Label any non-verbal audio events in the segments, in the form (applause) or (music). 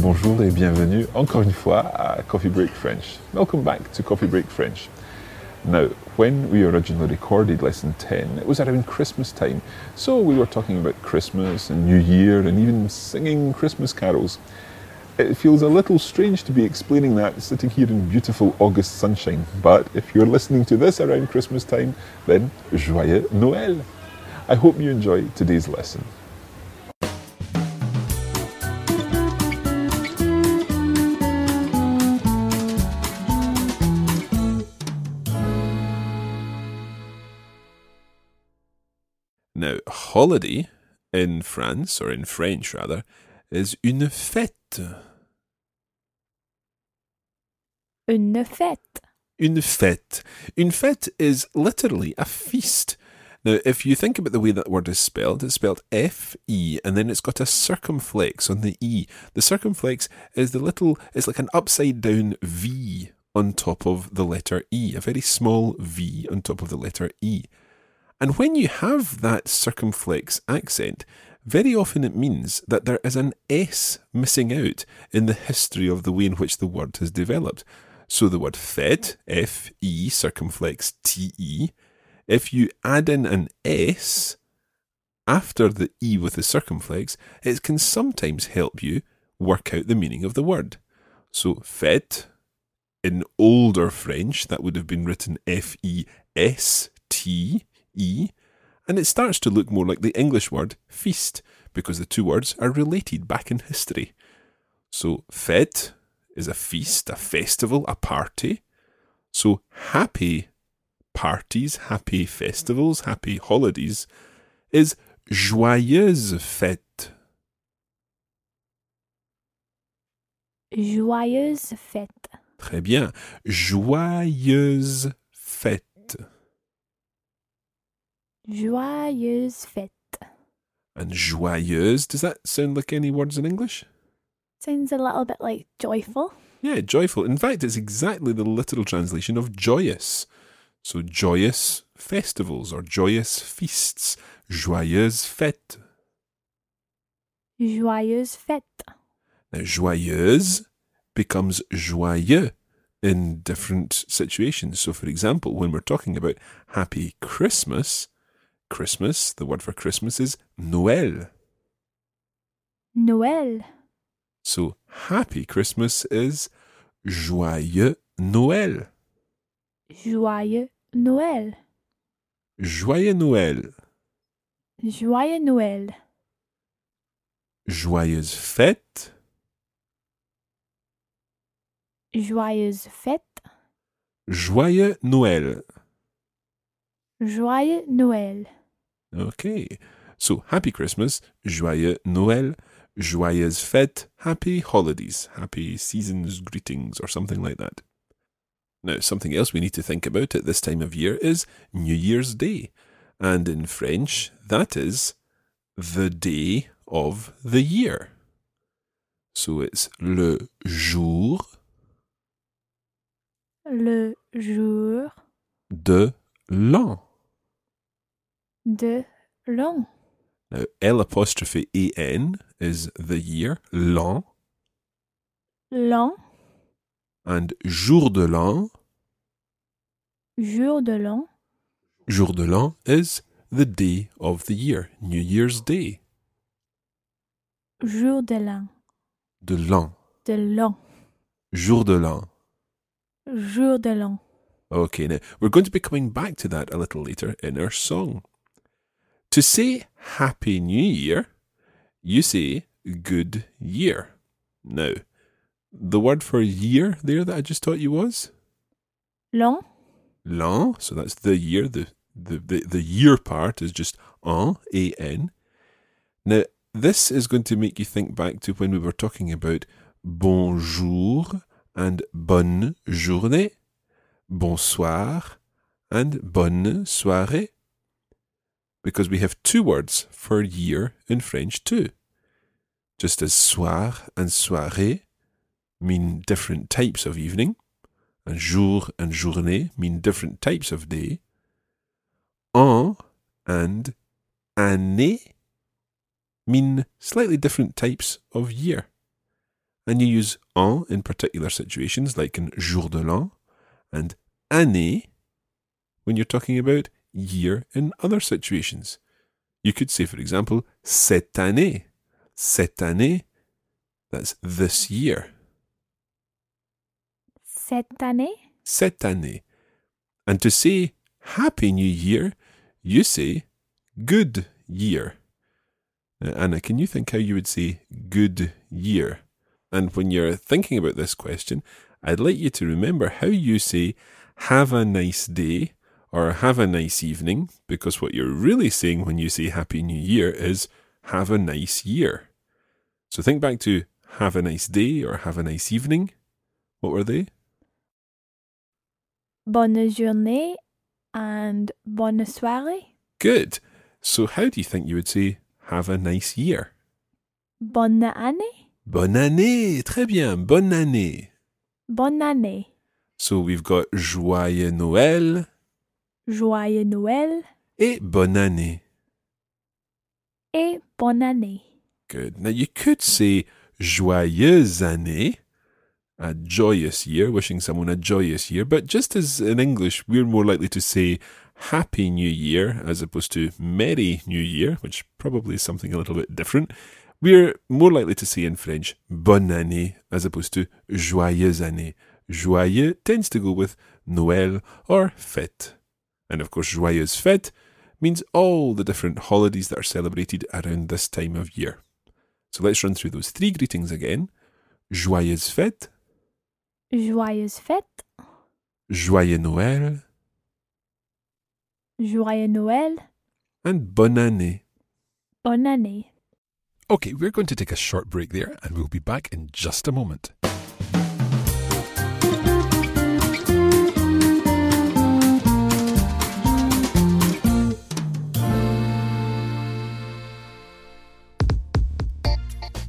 bonjour et bienvenue encore une fois à Coffee Break French. Welcome back to Coffee Break French. Now, when we originally recorded lesson 10, it was around Christmas time, so we were talking about Christmas and New Year and even singing Christmas carols. It feels a little strange to be explaining that sitting here in beautiful August sunshine, but if you're listening to this around Christmas time, then Joyeux Noël! I hope you enjoy today's lesson. Now, holiday in France, or in French rather, is une fête. Une fête. Une fête. Une fête is literally a feast. Now, if you think about the way that word is spelled, it's spelled F E, and then it's got a circumflex on the E. The circumflex is the little, it's like an upside down V on top of the letter E, a very small V on top of the letter E. And when you have that circumflex accent, very often it means that there is an S missing out in the history of the way in which the word has developed. So the word fête, F E circumflex T E, if you add in an S after the E with the circumflex, it can sometimes help you work out the meaning of the word. So fête, in older French, that would have been written F E S T E, and it starts to look more like the English word feast, because the two words are related back in history. So fête is a feast, a festival, a party. So happy parties, happy festivals, happy holidays is joyeuse fête. Joyeuse fête. Très bien. Joyeuse fête. Joyeuse fête. And joyeuse, does that sound like any words in English? Sounds a little bit like joyful. Yeah, joyful. In fact, it's exactly the literal translation of joyous. So, joyous festivals or joyous feasts. Joyeuse fête. Joyeuse fête. Now, joyeuse becomes joyeux in different situations. So, for example, when we're talking about happy Christmas, Christmas, the word for Christmas is Noël. Noël. So, happy Christmas is joyeux Noël. Joyeux Noël. Joyeux Noël. Joyeux Noël. Joyeuse fête. Joyeuse fête. Joyeux Noël. Joyeux Noël. Okay. So, happy Christmas, joyeux Noël, joyeuse fête, happy holidays, happy seasons greetings, or something like that. Now, something else we need to think about at this time of year is New Year's Day. And in French, that is the day of the year. So it's le jour Le jour de l'an. De l'an. Now, L apostrophe A N is the year, l'an, L'an. and jour de l'an, Jour de l'an. jour de l'an is the day of the year, New Year's Day, Jour de l'an. de l'an, De l'an. jour de l'an. Jour de l'an. Okay, now we're going to be coming back to that a little later in our song. To say Happy New Year, you say Good Year. Now, the word for year there that I just taught you was L'an. l'an, so that's the year. The, the, the, the year part is just an, A-N. Now, this is going to make you think back to when we were talking about bonjour and bonne journée, bonsoir and bonne soirée. Because we have two words for year in French too. Just as soir and soirée mean different types of evening, and jour and journée mean different types of day, an and année mean slightly different types of year. and you use an in particular situations like in jour de l'an and année when you're talking about year in other situations. You could say, for example, cette année. Cette année, that's this year. Cette année, Cette année. And to say Happy New Year, you say good year. Uh, Anna, can you think how you would say good year? And when you're thinking about this question, I'd like you to remember how you say have a nice day or have a nice evening, because what you're really saying when you say Happy New Year is have a nice year. So think back to have a nice day or have a nice evening. What were they? bonne journée, and bonne soirée. Good. So how do you think you would say have a nice year? Bonne année, Bonne année. Très bien. Bonne année. bonne année. So we've got joyeux Noël Joyeux Noël et bonne année. et bonne année. Good. Now you could say joyeuse année, a joyous year, wishing someone a joyous year, but just as in English, we're more likely to say happy new year as opposed to merry new year, which probably is something a little bit different. We're more likely to say in French bonne année as opposed to joyeuse année. Joyeux tends to go with Noël or fête. And of course, joyeuse fête means all the different holidays that are celebrated around this time of year. So let's run through those three greetings again. Joyeuse fête, Joyeuse fête, joyeux Noël, joyeux Noël, and bonne année. bonne année. Okay, we're going to take a short break there and we'll be back in just a moment.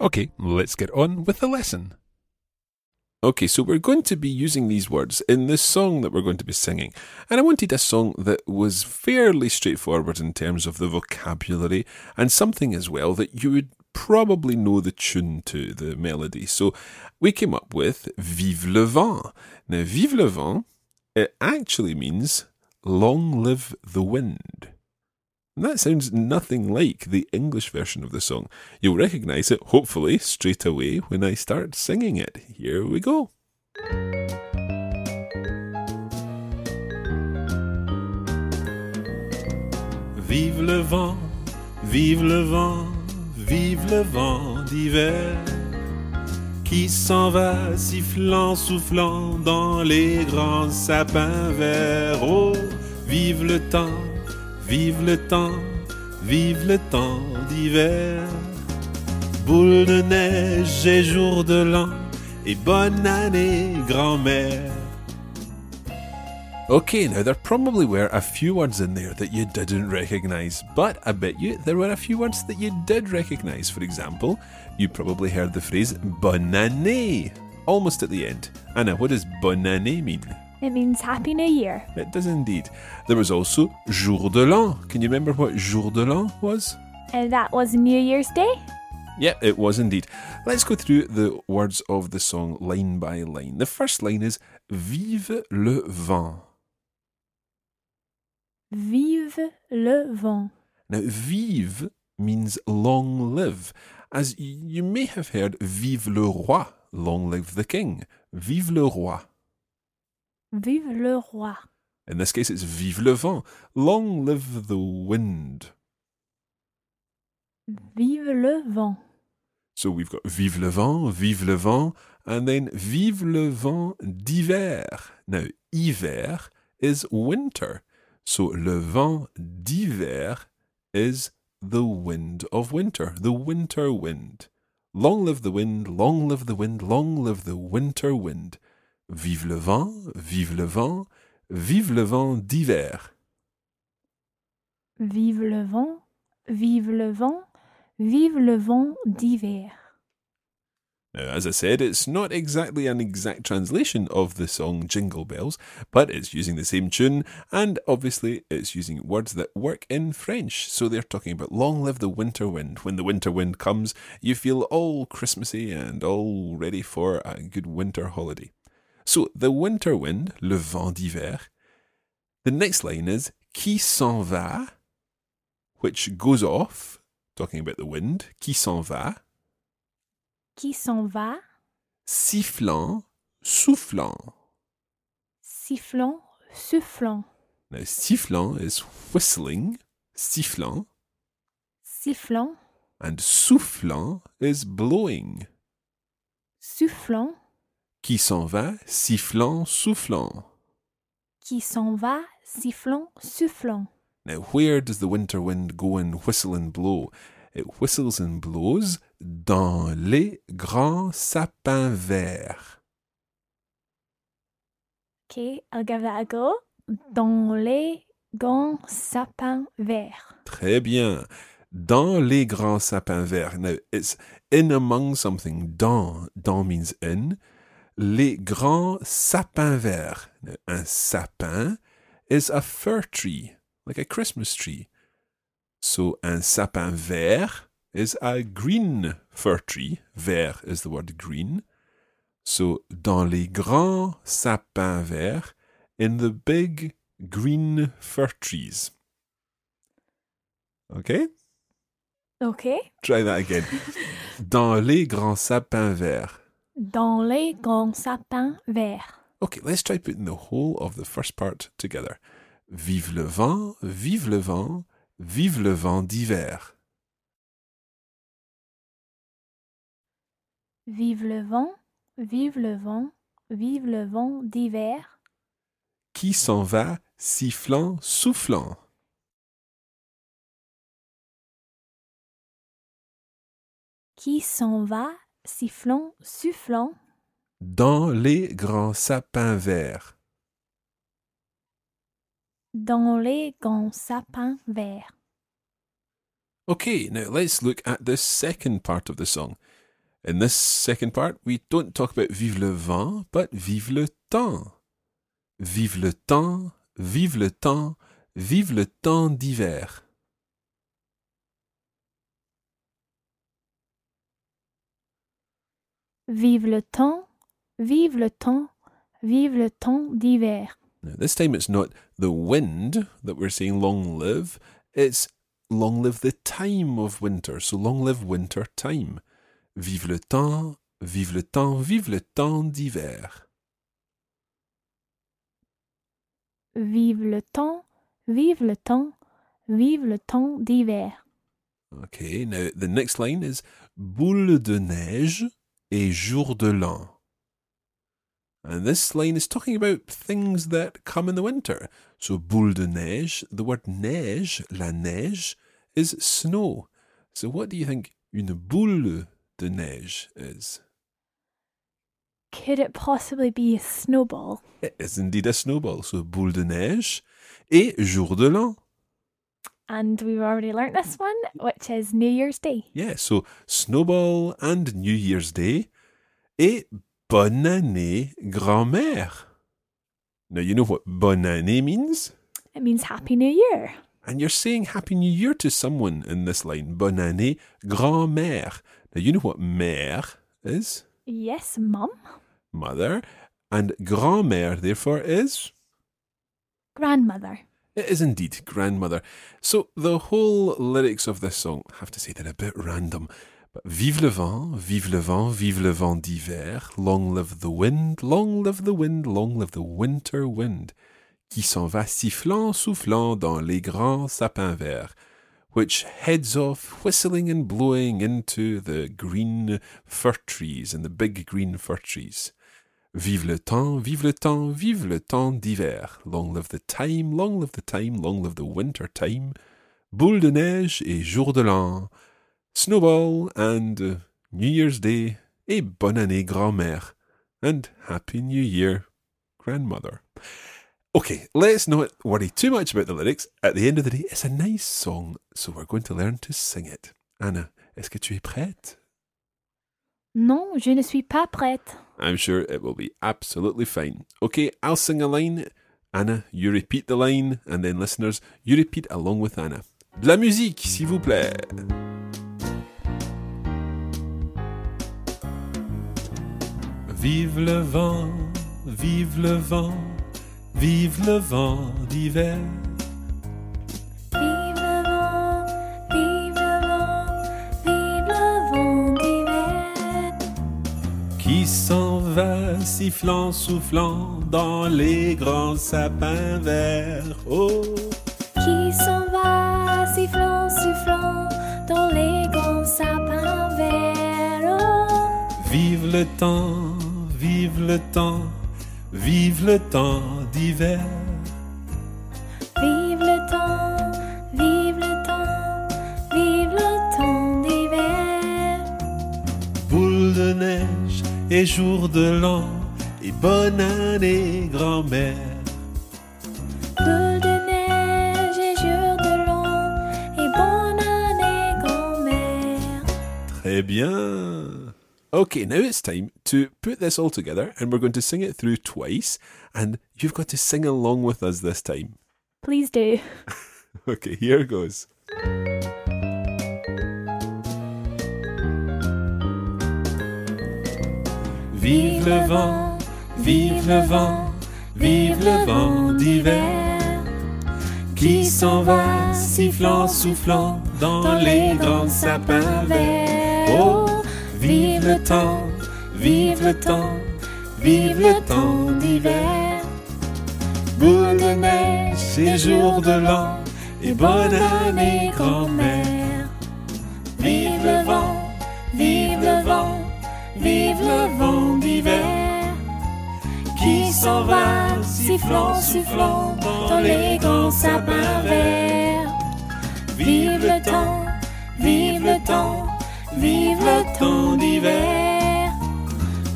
Okay, let's get on with the lesson. Okay, so we're going to be using these words in this song that we're going to be singing. And I wanted a song that was fairly straightforward in terms of the vocabulary and something as well that you would probably know the tune to, the melody. So we came up with Vive le vent. Now, Vive le vent, it actually means long live the wind. And that sounds nothing like the English version of the song. You'll recognise it, hopefully, straight away when I start singing it. Here we go. Vive le vent, vive le vent, vive le vent d'hiver qui s'en va sifflant, soufflant dans les grands sapins verts. Oh, vive le temps, vive le temps, vive le temps d'hiver. Boule de neige et jour de l'an et bonne année, grand-mère. Okay, now there probably were a few words in there that you didn't recognise, but I bet you there were a few words that you did recognise. For example, you probably heard the phrase bonne année almost at the end. Anna, what does bonne année mean? It means Happy New Year. It does indeed. There was also jour de l'an. Can you remember what jour de l'an was? And that was New Year's Day. Yep, it was indeed. Let's go through the words of the song line by line. The first line is Vive le vent. Vive le vent. Now, vive means long live, as you may have heard Vive le roi, long live the king. Vive le roi. Vive le roi. In this case, it's Vive le vent, long live the wind. Vive le vent. So we've got vive le vent, vive le vent, and then vive le vent d'hiver. Now, hiver is winter. So le vent d'hiver is the wind of winter, the winter wind. Long live the wind, long live the wind, long live the winter wind. Vive le vent, vive le vent, vive le vent d'hiver. Vive le vent, vive le vent, vive le vent d'hiver. Now, as I said, it's not exactly an exact translation of the song Jingle Bells, but it's using the same tune, and obviously it's using words that work in French. So they're talking about long live the winter wind. When the winter wind comes, you feel all Christmassy and all ready for a good winter holiday. So the winter wind, le vent d'hiver. The next line is qui s'en va, which goes off, talking about the wind, qui s'en va. Qui s'en va, sifflant, soufflant. sifflant, soufflant, Now, sifflant is whistling, sifflant, sifflant, and soufflant is blowing. soufflant, Qui s'en va, sifflant, soufflant. qui s'en va, sifflant, soufflant. Now, where does the winter wind go and whistle and blow? It whistles and blows dans les grands sapins verts. Okay, I'll give that a go. Dans les grands sapins verts. Très bien. Dans les grands sapins verts. Now, it's in among something. Dans. Dans means in. Les grands sapins verts. Un sapin is a fir tree, like a Christmas tree. So, un sapin vert is a green fir tree. Vert is the word green. So, dans les grands sapins verts, in the big green fir trees. Okay? Okay. Try that again. (laughs) Dans les grands sapins verts. Dans les grands sapins verts. Okay, let's try putting the whole of the first part together. Vive le vent, vive le vent, vive le vent d'hiver. Vive le vent, vive le vent, vive le vent d'hiver. Qui s'en va, sifflant, soufflant? Qui s'en va, sifflant, soufflant. Dans les grands sapins verts. Dans les grands sapins verts. Okay, now let's look at the second part of the song. In this second part, we don't talk about vive le vent, but vive le temps. Vive le temps, vive le temps, vive le temps d'hiver. Vive le temps, vive le temps, vive le temps d'hiver. Now, this time it's not the wind that we're saying long live, it's long live the time of winter. So long live winter time. Vive le temps, vive le temps, vive le temps d'hiver. Vive le temps, vive le temps, vive le temps d'hiver. Okay, now the next line is boule de neige et jour de l'an. And this line is talking about things that come in the winter. So boule de neige, the word neige, la neige, is snow. So what do you think une boule de neige is? Could it possibly be a snowball? It is indeed a snowball. So boule de neige et jour de l'an. And we've already learnt this one, which is New Year's Day. Yeah, so snowball and New Year's Day et bonne année grand-mère. Now you know what bonne année means? It means Happy New Year. And you're saying Happy New Year to someone in this line. Bonne année grand-mère. Now you know what mère is? Yes, Mum. Mother. And grand-mère therefore is? Grandmother. It is indeed grandmother. So the whole lyrics of this song, I have to say they're a bit random. But vive le vent, vive le vent, vive le vent d'hiver, long live the wind, long live the wind, long live the winter wind, qui s'en va sifflant, soufflant dans les grands sapins verts. which heads off whistling and blowing into the green fir trees and the big green fir trees. Vive le temps, vive le temps, vive le temps d'hiver. Long live the time, long live the time, long live the winter time. Boule de neige et jour de l'an. Snowball and New Year's Day. Et bonne année, grand-mère. And Happy New Year, grandmother. Okay, let's not worry too much about the lyrics. At the end of the day, it's a nice song, so we're going to learn to sing it. Anna, est-ce que tu es prête? Non, je ne suis pas prête. I'm sure it will be absolutely fine. Okay, I'll sing a line. Anna, you repeat the line, and then listeners, you repeat along with Anna. De la musique, s'il vous plaît. Vive le vent, vive le vent, vive le vent d'hiver. S'en va sifflant, soufflant dans les grands sapins verts. Oh, Qui s'en va sifflant, soufflant dans les grands sapins verts. Oh, vive le temps, vive le temps, vive le temps d'hiver. vive le temps, vive le temps, vive le temps d'hiver. Boule de neige et jour de l'an et bonne année grand-mère. Boule de neige et jour de l'an et bonne année grand-mère. Très bien. Okay, now it's time to put this all together and we're going to sing it through twice and you've got to sing along with us this time. Please do. (laughs) Okay, here goes. Vive le vent, vive le vent, vive le vent d'hiver qui s'en va sifflant, soufflant dans les grands sapins verts. Oh, vive le temps, vive le temps, vive le temps d'hiver. Boule de neige et jour de l'an et bonne année grand-mère. Vive le vent, vive le vent, vive le vent qui s'en va sifflant, soufflant dans les grands sapins verts. Vive le temps, vive le temps, vive le temps d'hiver.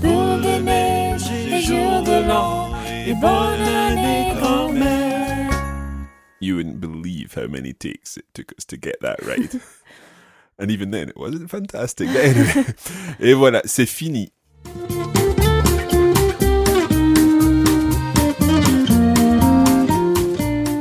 Boule de neige et jour de l'an et bonne année grand-mère. You wouldn't believe how many takes it took us to get that right. (laughs) And even then, it wasn't fantastic. Anyway, (laughs) et voilà, c'est fini.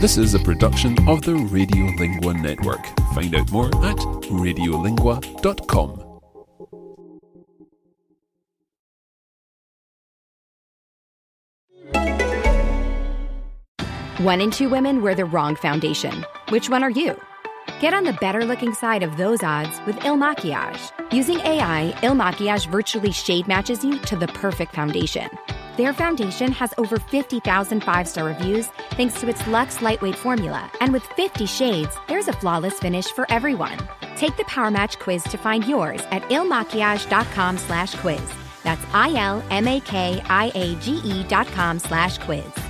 This is a production of the Radiolingua Network. Find out more at radiolingua.com. One in two women wear the wrong foundation. Which one are you? Get on the better looking side of those odds with Il Makiage. Using AI, Il Makiage virtually shade matches you to the perfect foundation. Their foundation has over 50,000 five star reviews thanks to its luxe lightweight formula. And with 50 shades, there's a flawless finish for everyone. Take the Power Match quiz to find yours at ilmakiage.com slash quiz. That's I L M A K I A G E dot com slash quiz.